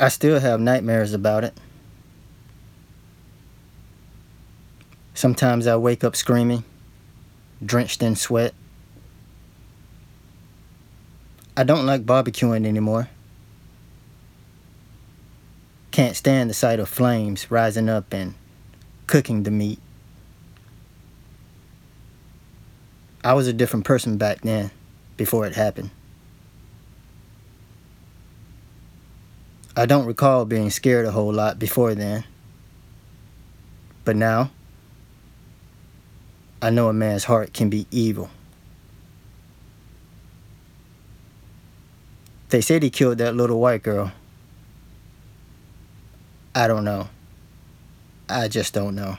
I still have nightmares about it. Sometimes I wake up screaming, drenched in sweat. I don't like barbecuing anymore. Can't stand the sight of flames rising up and cooking the meat. I was a different person back then, before it happened. I don't recall being scared a whole lot before then. But now, I know a man's heart can be evil. They said he killed that little white girl. I don't know. I just don't know.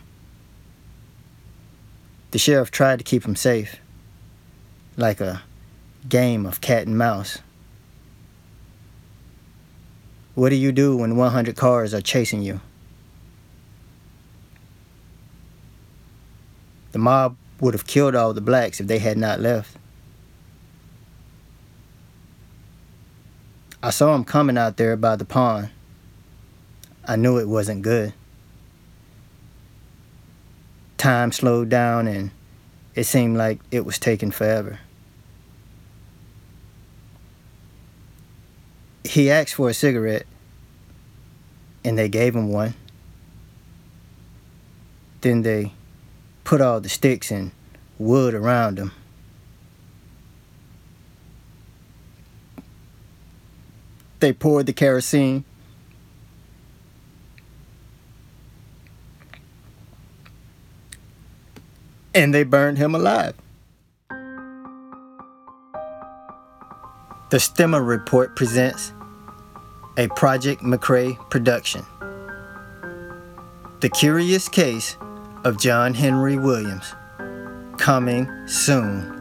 The sheriff tried to keep him safe, like a game of cat and mouse. What do you do when 100 cars are chasing you? The mob would have killed all the blacks if they had not left. I saw him coming out there by the pond. I knew it wasn't good. Time slowed down and it seemed like it was taking forever. He asked for a cigarette and they gave him one. Then they put all the sticks and wood around him. They poured the kerosene. And they burned him alive. The Stemmer Report presents a Project McCrae production. The Curious Case of John Henry Williams. Coming soon.